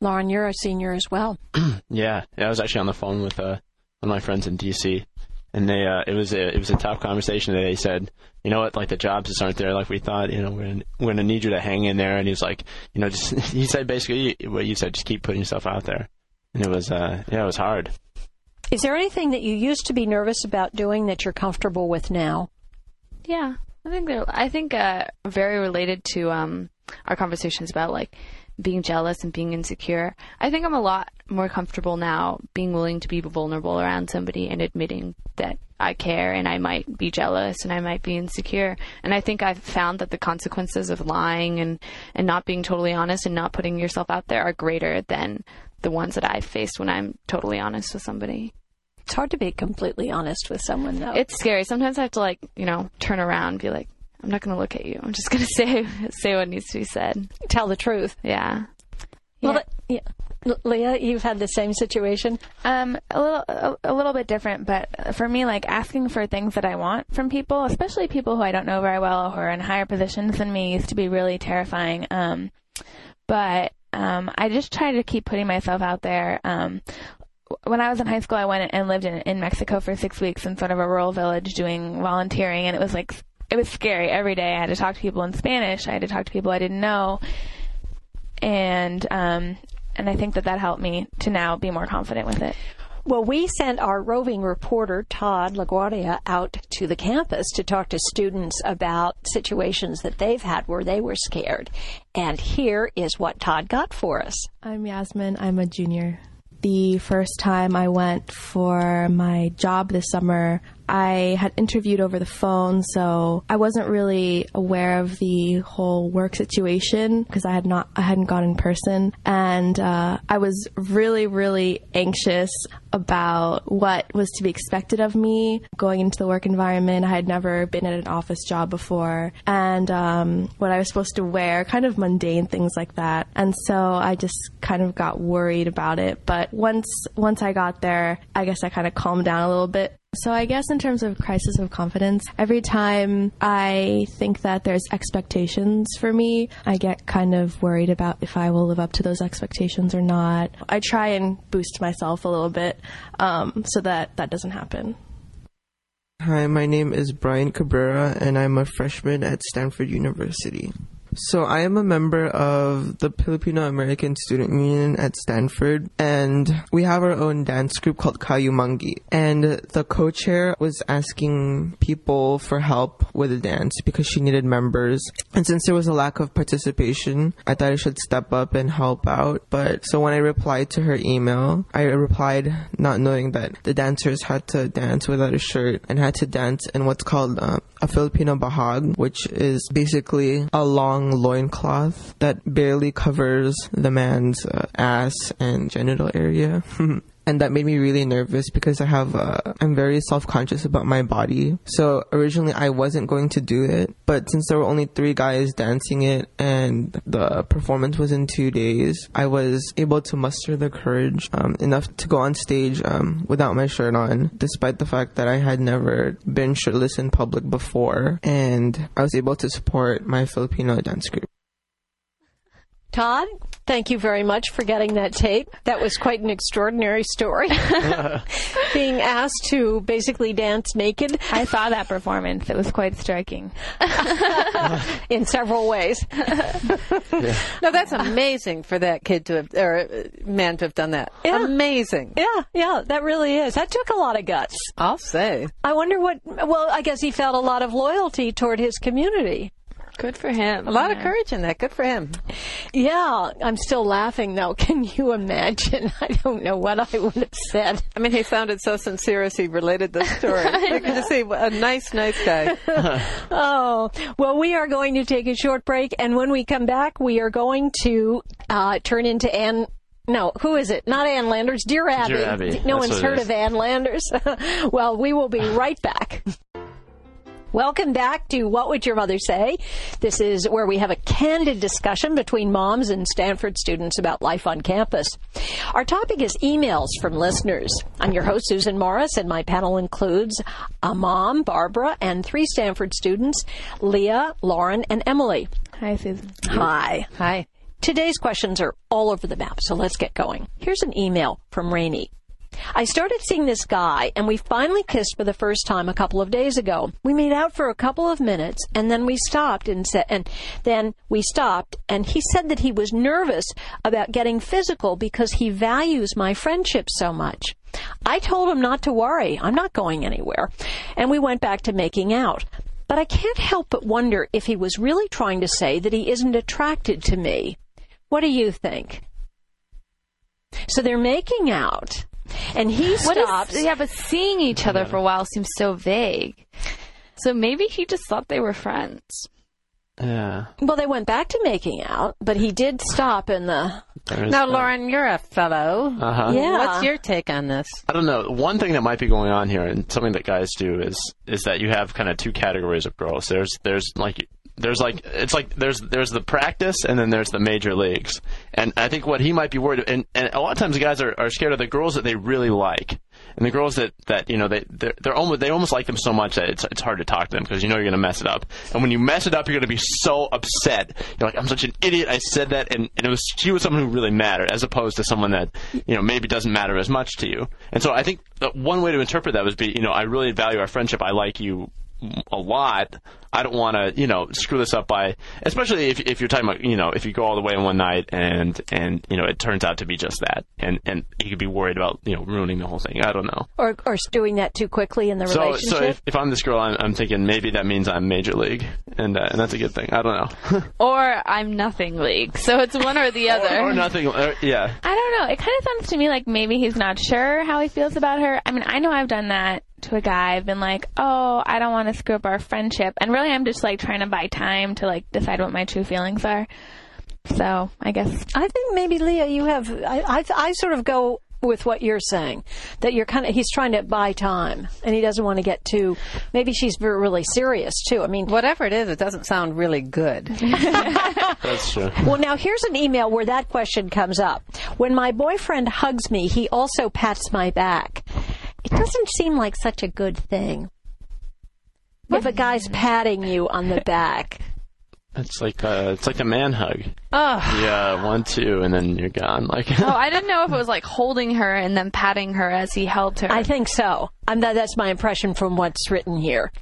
Lauren, you're a senior as well. Yeah, yeah. I was actually on the phone with uh, one of my friends in D.C. and they uh, it was a it was a tough conversation. They said, you know what, like the jobs just aren't there like we thought. You know, we're gonna, we're gonna need you to hang in there. And he was like, you know, just he said basically what you said, just keep putting yourself out there. And it was uh, yeah, it was hard. Is there anything that you used to be nervous about doing that you're comfortable with now? Yeah, I think they're. I think uh, very related to um, our conversations about like being jealous and being insecure. I think I'm a lot more comfortable now being willing to be vulnerable around somebody and admitting that I care and I might be jealous and I might be insecure. And I think I've found that the consequences of lying and and not being totally honest and not putting yourself out there are greater than the ones that I've faced when I'm totally honest with somebody. It's hard to be completely honest with someone, though. It's scary. Sometimes I have to like, you know, turn around and be like, I'm not going to look at you. I'm just going to say say what needs to be said. tell the truth. Yeah. Well, Yeah. that, yeah. Leah, you've had the same situation. Um, a little, a, a little bit different, but for me, like asking for things that I want from people, especially people who I don't know very well who are in higher positions than me, used to be really terrifying. Um, but um, I just try to keep putting myself out there. Um, when I was in high school, I went and lived in, in Mexico for six weeks in sort of a rural village doing volunteering, and it was like it was scary every day. I had to talk to people in Spanish. I had to talk to people I didn't know, and um, and I think that that helped me to now be more confident with it. Well, we sent our roving reporter, Todd LaGuardia, out to the campus to talk to students about situations that they've had where they were scared. And here is what Todd got for us. I'm Yasmin. I'm a junior. The first time I went for my job this summer, I had interviewed over the phone, so I wasn't really aware of the whole work situation because I had not, I hadn't gone in person, and uh, I was really, really anxious about what was to be expected of me going into the work environment. I had never been at an office job before, and um, what I was supposed to wear, kind of mundane things like that. And so I just kind of got worried about it. But once once I got there, I guess I kind of calmed down a little bit. So I guess in terms of crisis of confidence, every time I think that there's expectations for me, I get kind of worried about if I will live up to those expectations or not. I try and boost myself a little bit um, so that that doesn't happen. Hi, my name is Brian Cabrera, and I'm a freshman at Stanford University. So, I am a member of the Filipino American Student Union at Stanford, and we have our own dance group called Kayumanggi. And the co chair was asking people for help with the dance because she needed members. And since there was a lack of participation, I thought I should step up and help out. But so when I replied to her email, I replied not knowing that the dancers had to dance without a shirt and had to dance in what's called uh, a Filipino bahag, which is basically a long loincloth that barely covers the man's uh, ass and genital area. and that made me really nervous because I have uh, I'm very self conscious about my body. So originally I wasn't going to do it, but since there were only three guys dancing it and the performance was in two days, I was able to muster the courage um, enough to go on stage um, without my shirt on, despite the fact that I had never been shirtless in public before, and I was able to support my Filipino dance group. Todd, thank you very much for getting that tape. That was quite an extraordinary story. Being asked to basically dance naked I saw that performance. It was quite striking. in several ways. No, that's amazing for that kid to have, or uh, man to have done that. Yeah. Amazing. Yeah, yeah, that really is. That took a lot of guts. I'll say. I wonder what, well, I guess he felt a lot of loyalty toward his community. Good for him. A lot of courage in that. Good for him. Yeah, I'm still laughing though. Can you imagine? I don't know what I would have said. I mean, he sounded so sincere as he related the story. I can just see a nice, nice guy. Oh, well, we are going to take a short break, and when we come back, we are going to uh, turn into Anne. No, who is it? Not Ann Landers, Dear Abby. Dear Abby. No That's one's heard of Ann Landers. well, we will be right back. Welcome back to What Would Your Mother Say? This is where we have a candid discussion between moms and Stanford students about life on campus. Our topic is emails from listeners. I'm your host, Susan Morris, and my panel includes a mom, Barbara, and three Stanford students, Leah, Lauren, and Emily. Hi, Susan. Hi. Hi. Today's questions are all over the map, so let's get going. Here's an email from Rainey. I started seeing this guy, and we finally kissed for the first time a couple of days ago. We made out for a couple of minutes, and then we stopped and said, and then we stopped, and he said that he was nervous about getting physical because he values my friendship so much. I told him not to worry. I'm not going anywhere, and we went back to making out. But I can't help but wonder if he was really trying to say that he isn't attracted to me. What do you think? So they're making out, and he What is- stops. yeah, but seeing each other for a while seems so vague. So maybe he just thought they were friends. Yeah. Well, they went back to making out, but he did stop in the. There's Now, that. Lauren, you're a fellow. Uh-huh. Yeah. What's your take on this? I don't know. One thing that might be going on here, and something that guys do, is is that you have kind of two categories of girls. There's there's like there's like it's like there's there's the practice, and then there's the major leagues. And I think what he might be worried, and and a lot of times guys are, are scared of the girls that they really like, and the girls that that you know they they're, they're almost they almost like them so much that it's it's hard to talk to them because you know you're gonna mess it up. And when you mess it up, you're gonna be so upset. You're like, I'm such an idiot. I said that, and, and it was she was someone who really mattered, as opposed to someone that you know maybe doesn't matter as much to you. And so I think one way to interpret that would be, you know, I really value our friendship. I like you a lot. I don't want to, you know, screw this up by, especially if if you're talking about, you know, if you go all the way in one night and and you know it turns out to be just that, and and you could be worried about, you know, ruining the whole thing. I don't know. Or, or doing that too quickly in the So relationship. so if, if I'm this girl, I'm, I'm thinking maybe that means I'm major league, and uh, and that's a good thing. I don't know. Or I'm nothing league. So it's one or the other. or, or nothing. Or, yeah. I don't know. It kind of sounds to me like maybe he's not sure how he feels about her. I mean, I know I've done that to a guy. I've been like, oh, I don't want to screw up our friendship. And really, I'm just like trying to buy time to like decide what my true feelings are. So I guess I think maybe Leah, you have. I, I I sort of go with what you're saying that you're kind of he's trying to buy time and he doesn't want to get too. Maybe she's really serious too. I mean, Whatever it is, it doesn't sound really good. That's true. Well, now here's an email where that question comes up. When my boyfriend hugs me, he also pats my back. It doesn't seem like such a good thing. If a guy's patting you on the back. It's like uh, it's like a man hug. Oh, Yeah, one, two, and then you're gone. Like Oh, I didn't know if it was like holding her and then patting her as he held her. I think so. That, that's my impression from what's written here.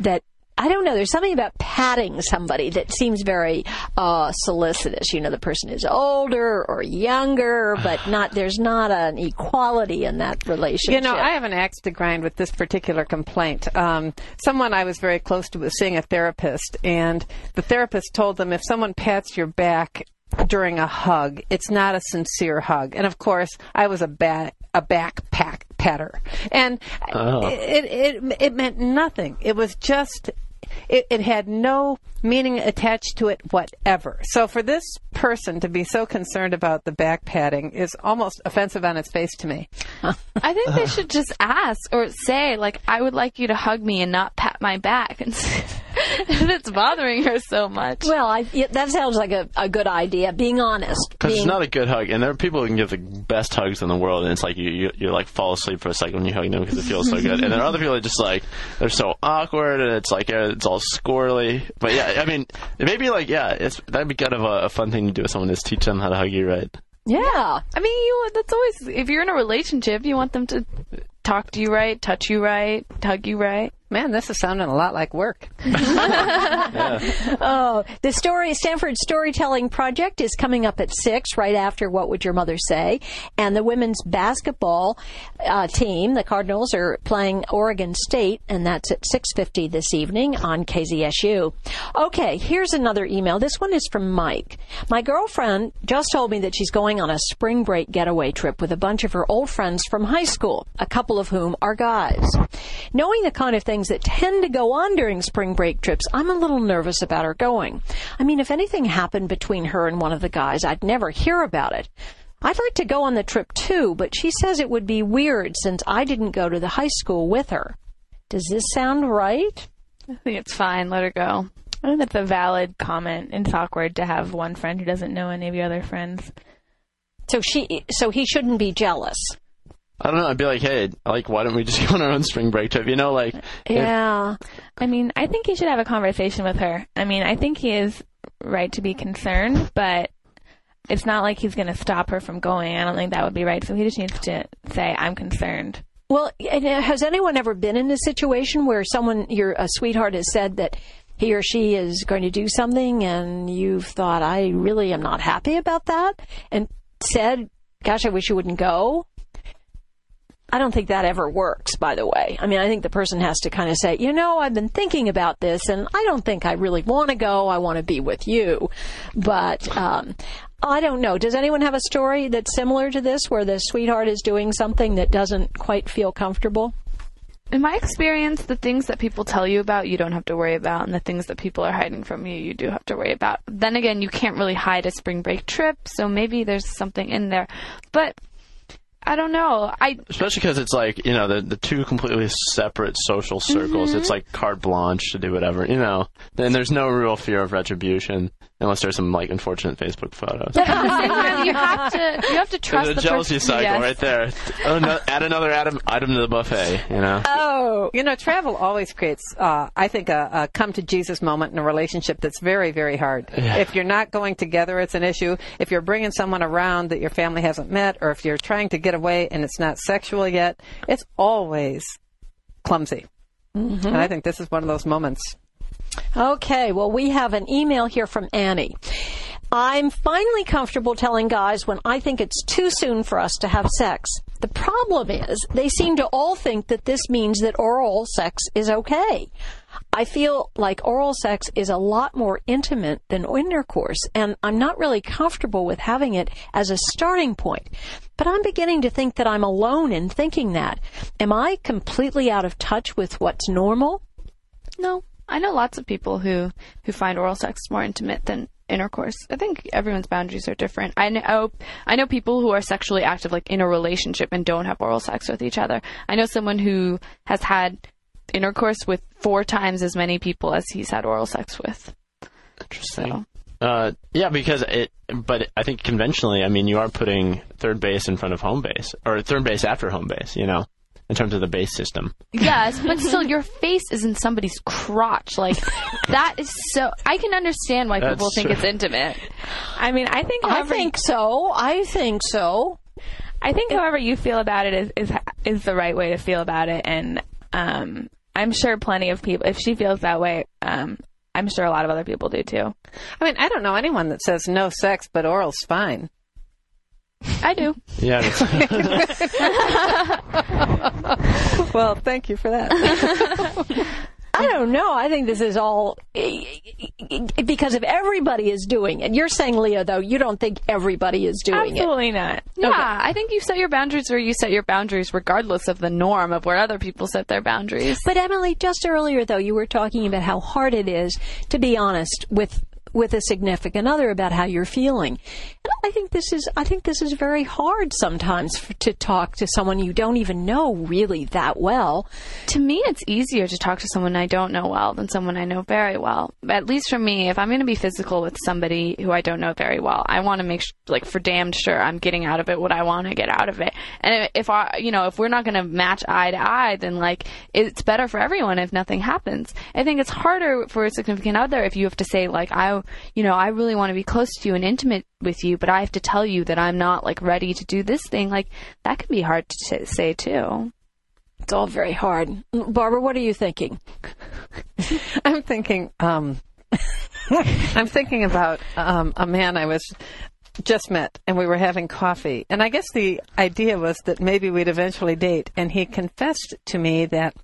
That I don't know. There's something about patting somebody that seems very uh, solicitous. You know, the person is older or younger, but not. There's not an equality in that relationship. You know, I have an axe to grind with this particular complaint. Um, someone I was very close to was seeing a therapist, and the therapist told them if someone pats your back during a hug, it's not a sincere hug. And of course, I was a back a backpack patter, and Oh. it, it it meant nothing. It was just it, it had no meaning attached to it whatever. So for this person to be so concerned about the back padding is almost offensive on its face to me. I think they should just ask or say, like, I would like you to hug me and not pat my back. And if it's bothering her so much. Well, I, yeah, that sounds like a, a good idea. Being honest. Because Being, it's not a good hug, and there are people who can give the best hugs in the world, and it's like you you, you like fall asleep for a second when you hug them because it feels so good, and there are other people that just like they're so awkward, and it's like uh, it's all squirrely. But yeah, I mean, maybe like yeah, it's that'd be kind of a, a fun thing to do with someone is teach them how to hug you right. yeah. I mean, you that's always if you're in a relationship, you want them to talk to you right, touch you right, hug you right. Man, this is sounding a lot like work. Oh, the story Stanford Storytelling Project is coming up at six, right after What Would Your Mother Say? And the women's basketball uh, team, the Cardinals, are playing Oregon State, and that's at six fifty this evening on KZSU. Okay, here's another email. This one is from Mike. My girlfriend just told me that she's going on a spring break getaway trip with a bunch of her old friends from high school, a couple of whom are guys. Knowing the kind of things that tend to go on during spring break trips, I'm a little nervous about her going. I mean, if anything happened between her and one of the guys, I'd never hear about it. I'd like to go on the trip too, but she says it would be weird since I didn't go to the high school with her. Does this sound right? I think it's fine. Let her go. I think that's a valid comment. It's awkward to have one friend who doesn't know any of your other friends. So she, so he shouldn't be jealous. I don't know. I'd be like, hey, like, why don't we just go on our own spring break trip? You know, like, if- Yeah. I mean, I think he should have a conversation with her. I mean, I think he is right to be concerned, but it's not like he's going to stop her from going. I don't think that would be right. So he just needs to say, I'm concerned. Well, uh, has anyone ever been in a situation where someone, your a sweetheart, has said that he or she is going to do something, and you've thought, I really am not happy about that, and said, "Gosh, I wish you wouldn't go." I don't think that ever works, by the way. I mean, I think the person has to kind of say, you know, I've been thinking about this and I don't think I really want to go. I want to be with you. But, um, I don't know. Does anyone have a story that's similar to this where the sweetheart is doing something that doesn't quite feel comfortable? In my experience, the things that people tell you about, you don't have to worry about, and the things that people are hiding from you, you do have to worry about. Then again, you can't really hide a spring break trip, so maybe there's something in there. But I don't know. I especially because it's like you know the the two completely separate social circles. It's mm-hmm. like carte blanche to do whatever, you know. Then there's no real fear of retribution unless there's some like unfortunate Facebook photos. But at the same time, you have to you have to trust There's a the jealousy person. cycle Yes. right there. Oh, no, add another item item to the buffet, you know. Oh, you know, travel always creates, uh, I think, a, a come to Jesus moment in a relationship that's very, very hard. If you're not going together, it's an issue. If you're bringing someone around that your family hasn't met, or if you're trying to get away and it's not sexual yet, it's always clumsy. And I think this is one of those moments. Okay, well, we have an email here from Annie. I'm finally comfortable telling guys when I think it's too soon for us to have sex. The problem is, they seem to all think that this means that oral sex is okay. I feel like oral sex is a lot more intimate than intercourse, and I'm not really comfortable with having it as a starting point. But I'm beginning to think that I'm alone in thinking that. Am I completely out of touch with what's normal? No, I know lots of people who who find oral sex more intimate than intercourse. I think everyone's boundaries are different. I know I know people who are sexually active, like in a relationship, and don't have oral sex with each other. I know someone who has had intercourse with four times as many people as he's had oral sex with. Interesting. Uh, yeah, because it. But I think conventionally, I mean, you are putting third base in front of home base, or third base after home base. You know, in terms of the base system. Yes, but still, your face is in somebody's crotch. Like that is so. I can understand why That's people think true. it's intimate. I mean, I think I think so. I think so. I think however you feel about it is, is is the right way to feel about it, and um, I'm sure plenty of people. If she feels that way, um, I'm sure a lot of other people do too. I mean, I don't know anyone that says no sex, but oral's fine. I do. Yeah. Well, thank you for that. I don't know. I think this is all because if everybody is doing it. You're saying, Leah, though, you don't think everybody is doing it. Absolutely not. Yeah, I think you set your boundaries where you set your boundaries, regardless of the norm of where other people set their boundaries. But Emily, just earlier though, you were talking about how hard it is to be honest with with a significant other about how you're feeling. And I think this is I think this is very hard sometimes f to talk to someone you don't even know really that well. To me, it's easier to talk to someone I don't know well than someone I know very well. At least for me, if I'm going to be physical with somebody who I don't know very well, I want to make sh- like for damned sure I'm getting out of it what I want to get out of it. And if I, you know, if we're not going to match eye to eye, then like it's better for everyone if nothing happens. I think it's harder for a significant other if you have to say like I, you know, I really want to be close to you and intimate with you, but I have to tell you that I'm not like ready to do this thing. Like that can be hard to t- say too. It's all very hard. Barbara, what are you thinking? I'm thinking, um, I'm thinking about um, a man I was just met, and we were having coffee. And I guess the idea was that maybe we'd eventually date. And he confessed to me that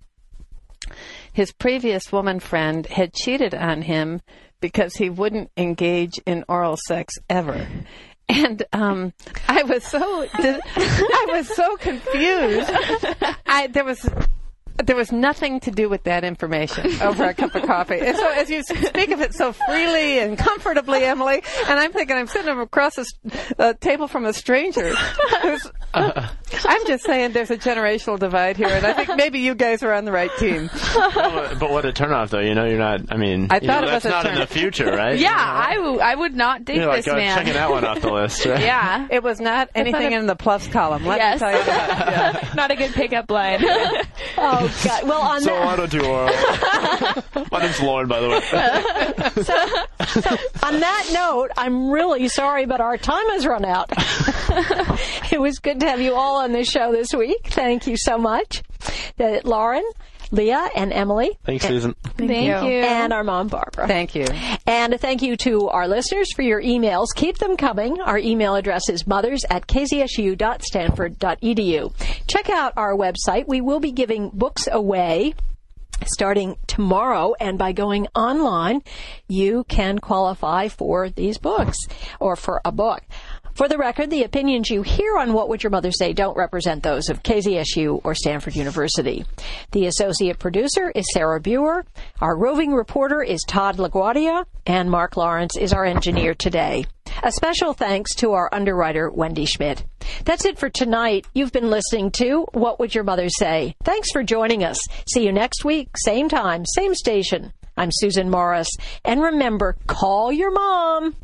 his previous woman friend had cheated on him because he wouldn't engage in oral sex ever. And um, I was so I was so confused. I there was there was nothing to do with that information over a cup of coffee. And so, as you speak of it so freely and comfortably, Emily, and I'm thinking I'm sitting across a s- a table from a stranger. Who's, uh-uh. I'm just saying there's a generational divide here, and I think maybe you guys are on the right team. but uh, but what a turnoff, though. You know, you're not. I mean, I thought know, it was that's a not in the future, right? Yeah, I, w- I would not date You're like, this oh, man. checking that one off the list, right? Yeah. It was not anything in the plus column. Let Yes. me tell you that. Not a good pickup line. Oh God! Well, on So that, why don't you oral? Uh, my name's Lauren, by the way. on that note, I'm really sorry, but our time has run out. it was good to have you all on the show this week. Thank you so much, Lauren, Leah, and Emily. Thanks, Susan. Thank, you. And our mom, Barbara. Thank you. And a thank you to our listeners for your emails. Keep them coming. Our email address is mothers at kzsu.stanford.edu. Check out our website. We will be giving books away starting tomorrow. And by going online, you can qualify for these books or for a book. For the record, the opinions you hear on What Would Your Mother Say don't represent those of KZSU or Stanford University. The associate producer is Sarah Buer. Our roving reporter is Todd LaGuardia. And Mark Lawrence is our engineer today. A special thanks to our underwriter, Wendy Schmidt. That's it for tonight. You've been listening to What Would Your Mother Say? Thanks for joining us. See you next week, same time, same station. I'm Susan Morris. And remember, call your mom.